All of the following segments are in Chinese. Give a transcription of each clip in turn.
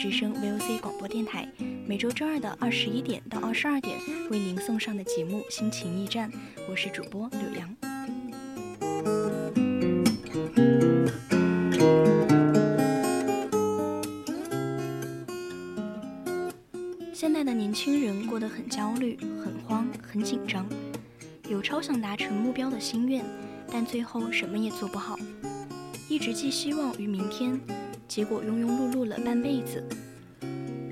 之声 VOC 广播电台，每周周二的二十一点到二十二点为您送上的节目《心情驿站》，我是主播柳阳。现在的年轻人过得很焦虑、很慌、很紧张，有超想达成目标的心愿，但最后什么也做不好。一直寄希望于明天，结果庸庸碌碌了半辈子。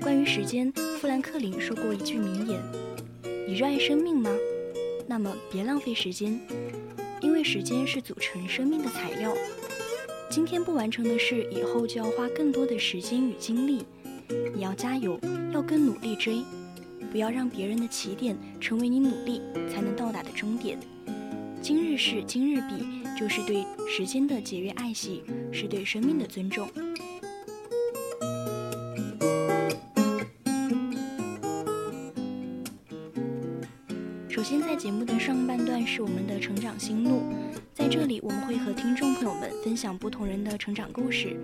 关于时间，富兰克林说过一句名言：“你热爱生命吗？那么别浪费时间，因为时间是组成生命的材料。今天不完成的事，以后就要花更多的时间与精力。你要加油，要更努力追，不要让别人的起点成为你努力才能到达的终点。今日事今日毕。”就是对时间的节约爱惜，是对生命的尊重。节目的上半段是我们的成长心路，在这里我们会和听众朋友们分享不同人的成长故事。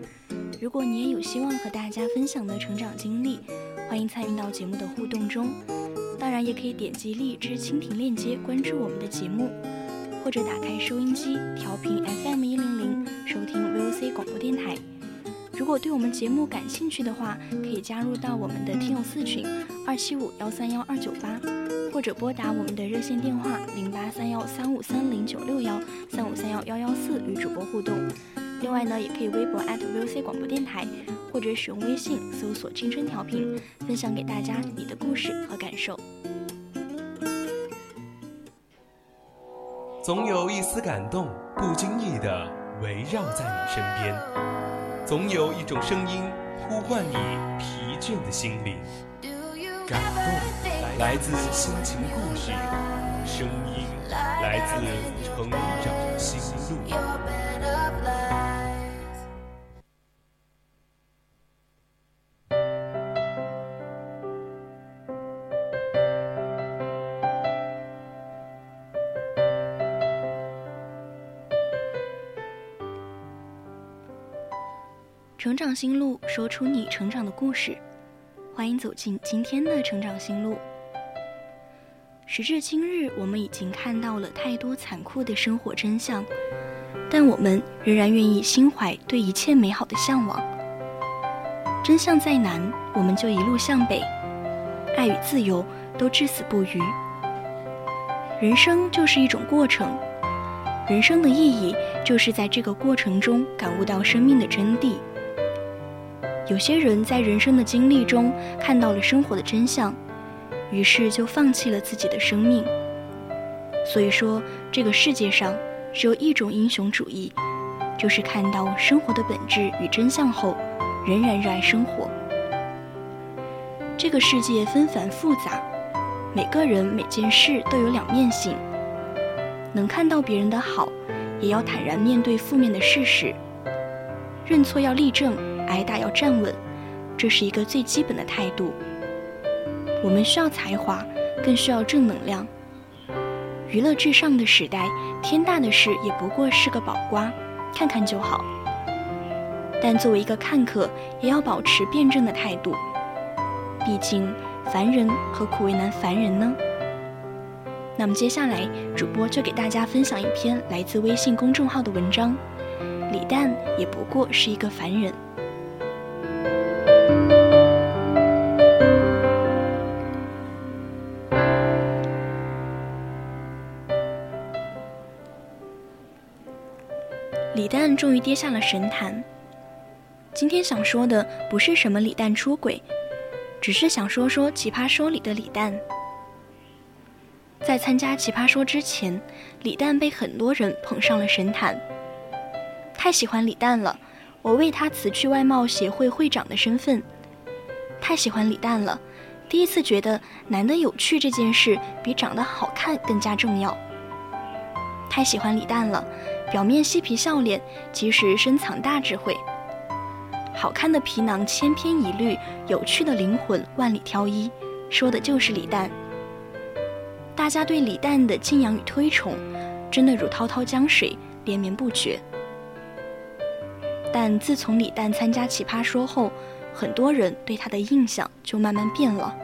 如果你也有希望和大家分享的成长经历，欢迎参与到节目的互动中。当然，也可以点击荔枝蜻蜓链接关注我们的节目。或者打开收音机，调频 FM 一零零，收听 VOC 广播电台。如果对我们节目感兴趣的话，可以加入到我们的听友四群二七五幺三幺二九八，者拨打我们的热线电话零八三幺三五三零九六幺三五三幺幺幺四与主播互动。另外呢，也可以微博 @VOC 广播电台，或者使用微信搜索“青春调频”，分享给大家你的故事和感受。总有一丝感动，不经意的围绕在你身边；总有一种声音呼唤你疲倦的心灵。感动来自心情故事，声音来自成长心路。成长心路，说出你成长的故事。欢迎走进今天的成长心路。时至今日，我们已经看到了太多残酷的生活真相，但我们仍然愿意心怀对一切美好的向往。真相再难，我们就一路向北。爱与自由都至死不渝。人生就是一种过程，人生的意义就是在这个过程中感悟到生命的真谛。有些人在人生的经历中看到了生活的真相，于是就放弃了自己的生命。所以说，这个世界上只有一种英雄主义，就是看到生活的本质与真相后，仍然热爱生活。这个世界纷繁复杂，每个人每件事都有两面性。能看到别人的好，也要坦然面对负面的事实。认错要立正。挨打要站稳，这是一个最基本的态度。我们需要才华，更需要正能量。娱乐至上的时代，天大的事也不过是个宝瓜，看看就好。但作为一个看客，也要保持辩证的态度。毕竟，凡人何苦为难凡人呢？那么接下来，主播就给大家分享一篇来自微信公众号的文章：李诞也不过是一个凡人。终于跌下了神坛。今天想说的不是什么李诞出轨，只是想说说《奇葩说》里的李诞。在参加《奇葩说》之前，李诞被很多人捧上了神坛。太喜欢李诞了，我为他辞去外貌协会会长的身份。太喜欢李诞了，第一次觉得男的有趣这件事比长得好看更加重要。太喜欢李诞了，表面嬉皮笑脸，其实深藏大智慧。好看的皮囊千篇一律，有趣的灵魂万里挑一，说的就是李诞。大家对李诞的敬仰与推崇，真的如滔滔江水，连绵不绝。但自从李诞参加《奇葩说》后，很多人对他的印象就慢慢变了。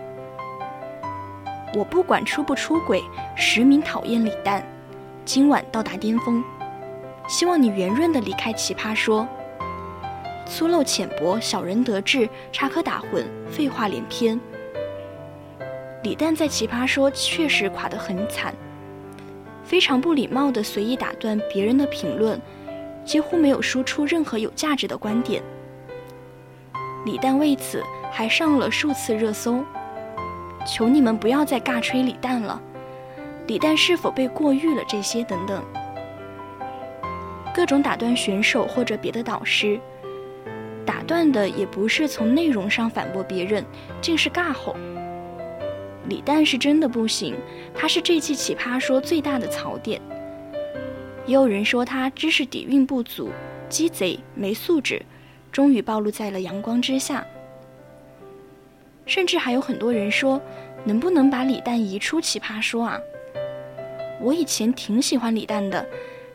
我不管出不出轨，实名讨厌李诞。今晚到达巅峰，希望你圆润的离开《奇葩说》。粗陋浅薄，小人得志，插科打诨，废话连篇。李诞在《奇葩说》确实垮得很惨，非常不礼貌的随意打断别人的评论，几乎没有输出任何有价值的观点。李诞为此还上了数次热搜。求你们不要再尬吹李诞了，李诞是否被过誉了？这些等等，各种打断选手或者别的导师。打断的也不是从内容上反驳别人，竟是尬吼。李诞是真的不行，他是这期奇葩说最大的槽点。也有人说他知识底蕴不足、鸡贼、没素质，终于暴露在了阳光之下。甚至还有很多人说，能不能把李诞移出奇葩说啊？我以前挺喜欢李诞的，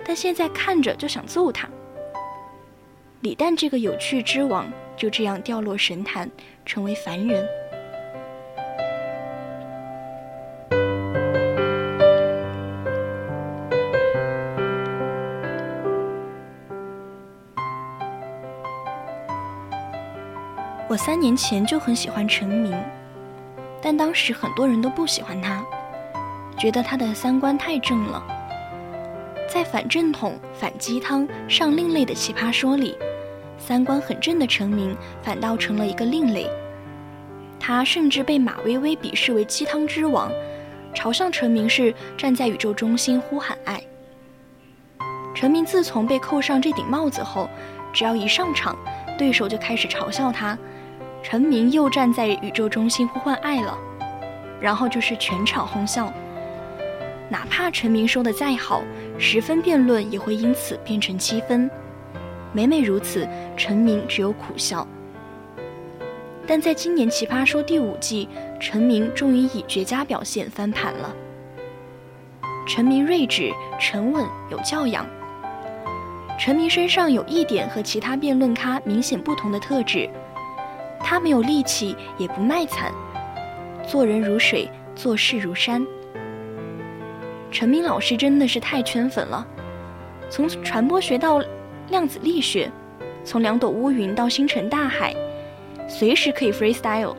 但现在看着就想揍他。李诞这个有趣之王就这样掉落神坛，成为凡人。我三年前就很喜欢陈明，但当时很多人都不喜欢他，觉得他的三观太正了。在反正统、反鸡汤、上另类的奇葩说里，三观很正的陈明反倒成了一个另类。他甚至被马薇薇鄙视为鸡汤之王，嘲笑陈明是站在宇宙中心呼喊爱。陈明自从被扣上这顶帽子后，只要一上场，对手就开始嘲笑他。陈明又站在宇宙中心呼唤爱了，然后就是全场哄笑。哪怕陈明说的再好，十分辩论也会因此变成七分。每每如此，陈明只有苦笑。但在今年《奇葩说》第五季，陈明终于以绝佳表现翻盘了。陈明睿智、沉稳、有教养。陈明身上有一点和其他辩论咖明显不同的特质。他没有力气，也不卖惨，做人如水，做事如山。陈明老师真的是太圈粉了，从传播学到量子力学，从两朵乌云到星辰大海，随时可以 freestyle，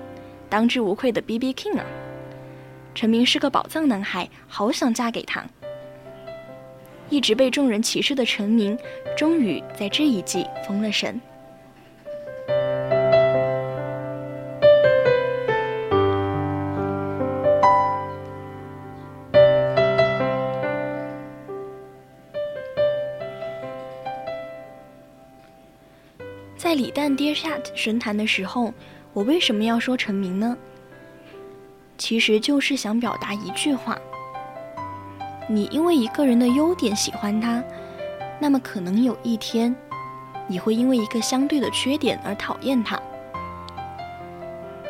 当之无愧的 B B King 啊！陈明是个宝藏男孩，好想嫁给他。一直被众人歧视的陈明，终于在这一季封了神。在李诞跌下神坛的时候，我为什么要说成名呢？其实就是想表达一句话：你因为一个人的优点喜欢他，那么可能有一天，你会因为一个相对的缺点而讨厌他；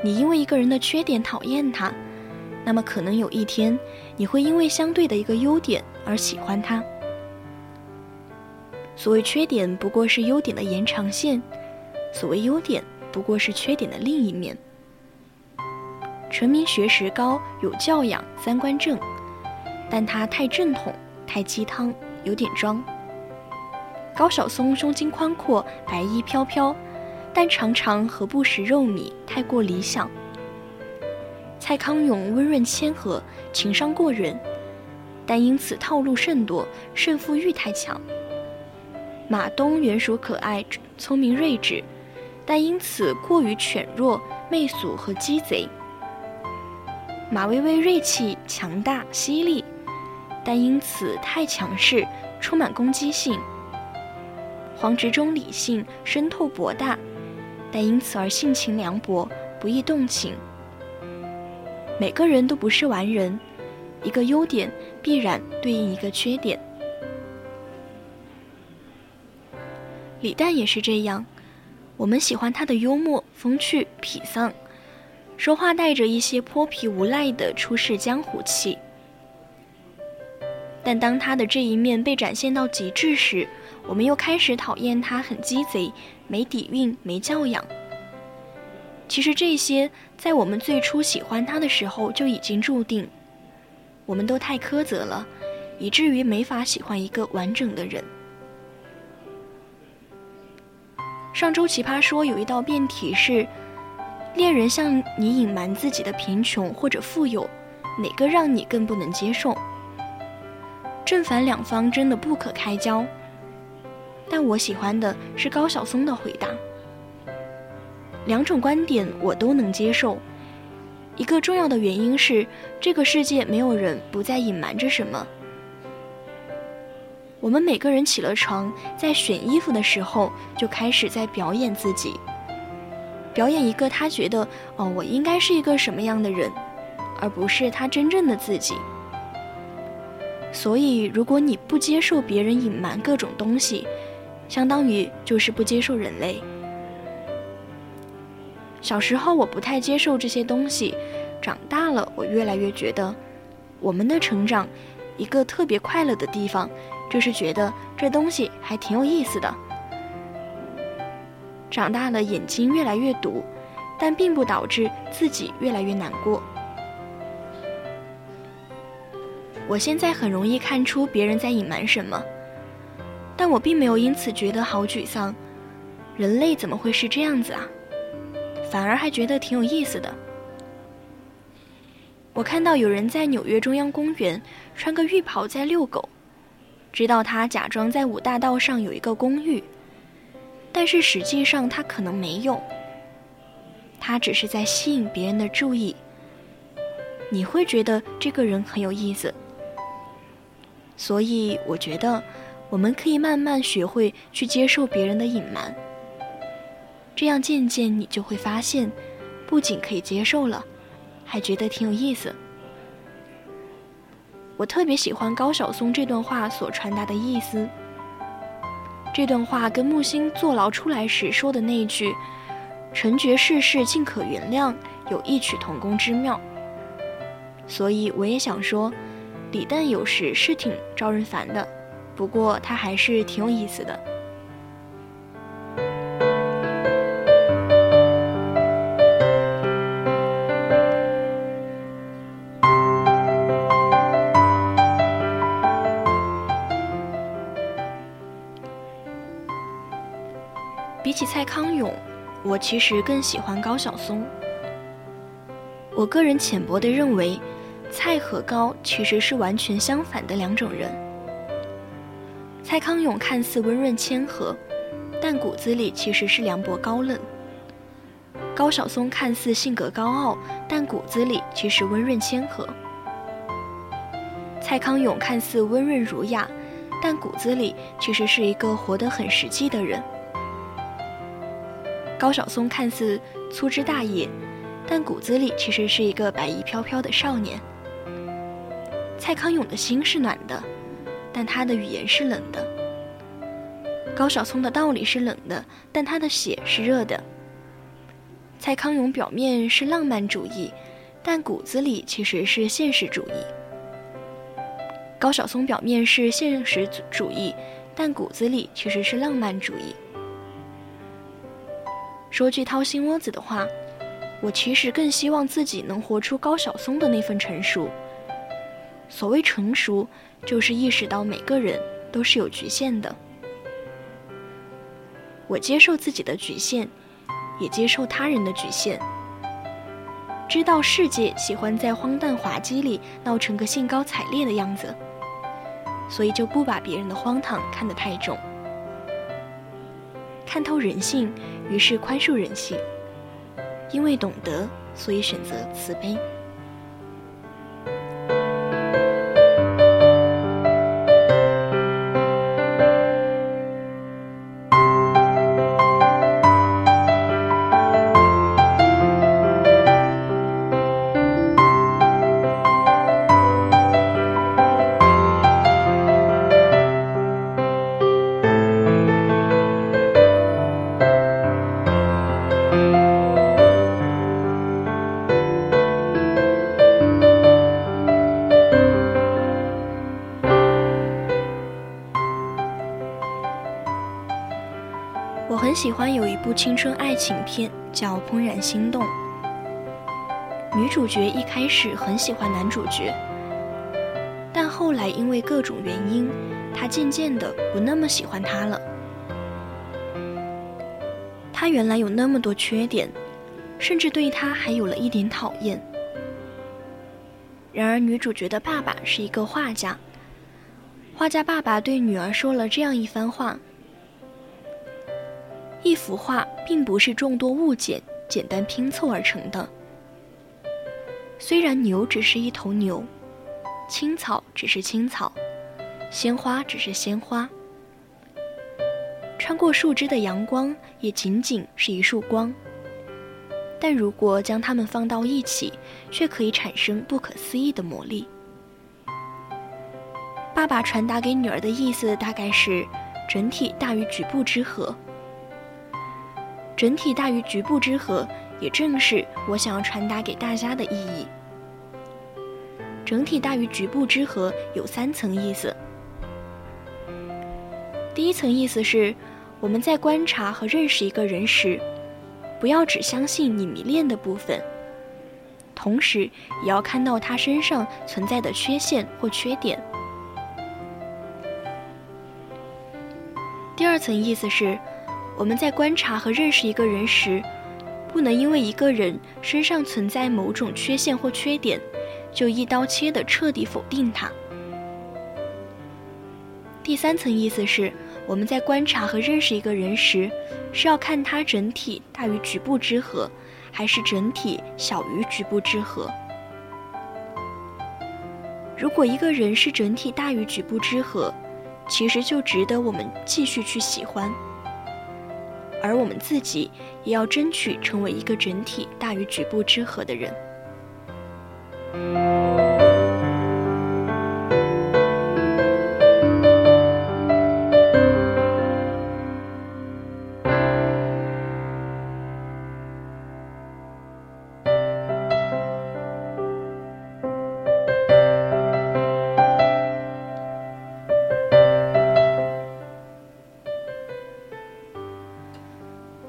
你因为一个人的缺点讨厌他，那么可能有一天，你会因为相对的一个优点而喜欢他。所谓缺点，不过是优点的延长线。所谓优点，不过是缺点的另一面。陈明学识高，有教养，三观正，但他太正统，太鸡汤，有点装。高晓松胸襟宽阔，白衣飘飘，但常常和不食肉糜，太过理想。蔡康永温润谦和，情商过人，但因此套路甚多，胜负欲太强。马东圆熟可爱，聪明睿智，但因此过于犬弱、媚俗和鸡贼。马薇薇锐气强大、犀利，但因此太强势，充满攻击性。黄执中理性、深透博大，但因此而性情凉薄，不易动情。每个人都不是完人，一个优点必然对应一个缺点。李诞也是这样，我们喜欢他的幽默、风趣、痞丧。说话带着一些泼皮无赖的出世江湖气，但当他的这一面被展现到极致时，我们又开始讨厌他很鸡贼、没底蕴、没教养。其实这些在我们最初喜欢他的时候就已经注定，我们都太苛责了，以至于没法喜欢一个完整的人。上周奇葩说有一道辩题是。恋人向你隐瞒自己的贫穷或者富有，哪个让你更不能接受？正反两方真的不可开交。但我喜欢的是高晓松的回答。两种观点我都能接受。一个重要的原因是，这个世界没有人不再隐瞒着什么。我们每个人起了床，在选衣服的时候就开始在表演自己。表演一个他觉得哦，我应该是一个什么样的人，而不是他真正的自己。所以，如果你不接受别人隐瞒各种东西，相当于就是不接受人类。小时候我不太接受这些东西，长大了我越来越觉得，我们的成长一个特别快乐的地方，就是觉得这东西还挺有意思的。长大了，眼睛越来越毒，但并不导致自己越来越难过。我现在很容易看出别人在隐瞒什么，但我并没有因此觉得好沮丧。人类怎么会是这样子啊？反而还觉得挺有意思的。我看到有人在纽约中央公园穿个浴袍在遛狗，知道他假装在五大道上有一个公寓。但是实际上他可能没有，他只是在吸引别人的注意。你会觉得这个人很有意思，所以我觉得我们可以慢慢学会去接受别人的隐瞒，这样渐渐你就会发现，不仅可以接受了，还觉得挺有意思。我特别喜欢高晓松这段话所传达的意思。这段话跟木星坐牢出来时说的那一句“成绝世事尽可原谅”有异曲同工之妙，所以我也想说，李诞有时是挺招人烦的，不过他还是挺有意思的。比起蔡康永，我其实更喜欢高晓松。我个人浅薄的认为，蔡和高其实是完全相反的两种人。蔡康永看似温润谦和，但骨子里其实是凉薄高冷；高晓松看似性格高傲，但骨子里其实温润谦和。蔡康永看似温润儒雅，但骨子里其实是一个活得很实际的人。高晓松看似粗枝大叶，但骨子里其实是一个白衣飘飘的少年。蔡康永的心是暖的，但他的语言是冷的。高晓松的道理是冷的，但他的血是热的。蔡康永表面是浪漫主义，但骨子里其实是现实主义。高晓松表面是现实主义，但骨子里其实是浪漫主义。说句掏心窝子的话，我其实更希望自己能活出高晓松的那份成熟。所谓成熟，就是意识到每个人都是有局限的。我接受自己的局限，也接受他人的局限。知道世界喜欢在荒诞滑稽里闹成个兴高采烈的样子，所以就不把别人的荒唐看得太重。看透人性，于是宽恕人性。因为懂得，所以选择慈悲。喜欢有一部青春爱情片叫《怦然心动》，女主角一开始很喜欢男主角，但后来因为各种原因，她渐渐的不那么喜欢他了。他原来有那么多缺点，甚至对他还有了一点讨厌。然而女主角的爸爸是一个画家，画家爸爸对女儿说了这样一番话。一幅画并不是众多物件简单拼凑而成的。虽然牛只是一头牛，青草只是青草，鲜花只是鲜花，穿过树枝的阳光也仅仅是一束光。但如果将它们放到一起，却可以产生不可思议的魔力。爸爸传达给女儿的意思大概是：整体大于局部之和。整体大于局部之和，也正是我想要传达给大家的意义。整体大于局部之和有三层意思。第一层意思是，我们在观察和认识一个人时，不要只相信你迷恋的部分，同时也要看到他身上存在的缺陷或缺点。第二层意思是。我们在观察和认识一个人时，不能因为一个人身上存在某种缺陷或缺点，就一刀切的彻底否定他。第三层意思是，我们在观察和认识一个人时，是要看他整体大于局部之和，还是整体小于局部之和。如果一个人是整体大于局部之和，其实就值得我们继续去喜欢。而我们自己也要争取成为一个整体大于局部之和的人。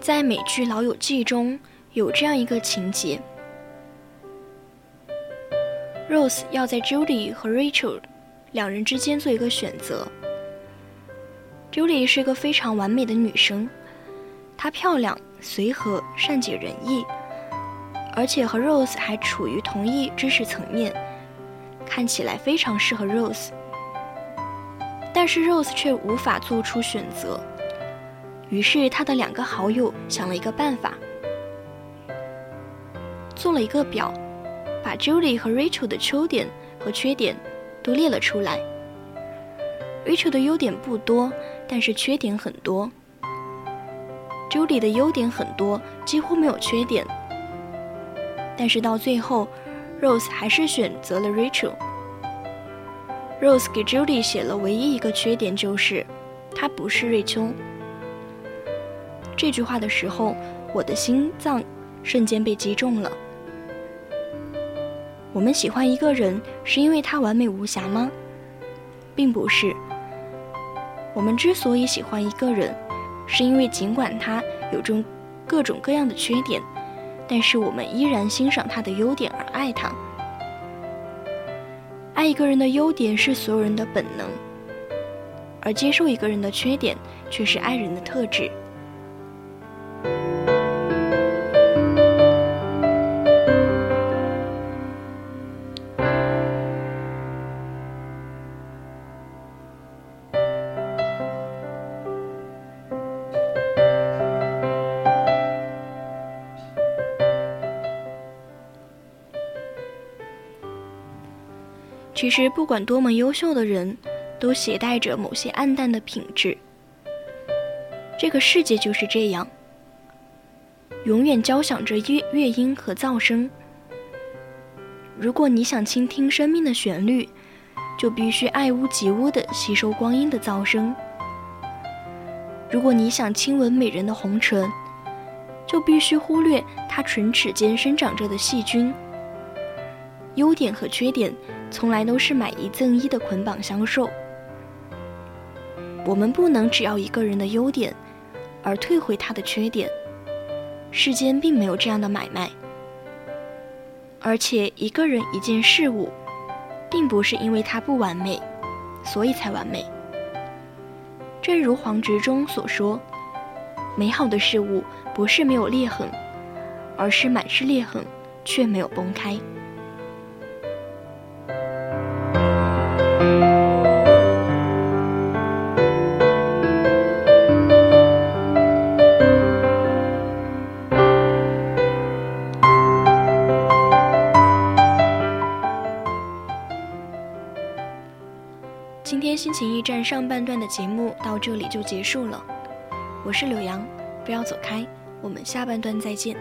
在美剧《老友记》中有这样一个情节：Rose 要在 Julie 和 Rachel 两人之间做一个选择。Julie 是个非常完美的女生，她漂亮、随和、善解人意，而且和 Rose 还处于同一知识层面，看起来非常适合 Rose。但是 Rose 却无法做出选择。于是，他的两个好友想了一个办法，做了一个表，把 Julie 和 Rachel 的优点和缺点都列了出来。Rachel 的优点不多，但是缺点很多；Julie 的优点很多，几乎没有缺点。但是到最后，Rose 还是选择了 Rachel。Rose 给 Julie 写了唯一一个缺点，就是她不是瑞秋。这句话的时候，我的心脏瞬间被击中了。我们喜欢一个人，是因为他完美无瑕吗？并不是。我们之所以喜欢一个人，是因为尽管他有种各种各样的缺点，但是我们依然欣赏他的优点而爱他。爱一个人的优点是所有人的本能，而接受一个人的缺点却是爱人的特质。其实，不管多么优秀的人，都携带着某些暗淡的品质。这个世界就是这样，永远交响着乐乐音和噪声。如果你想倾听生命的旋律，就必须爱屋及乌地吸收光阴的噪声；如果你想亲吻美人的红唇，就必须忽略她唇齿间生长着的细菌。优点和缺点。从来都是买一赠一的捆绑销售。我们不能只要一个人的优点，而退回他的缺点。世间并没有这样的买卖。而且，一个人、一件事物，并不是因为它不完美，所以才完美。正如黄执中所说：“美好的事物不是没有裂痕，而是满是裂痕却没有崩开。”站上半段的节目到这里就结束了，我是柳阳，不要走开，我们下半段再见。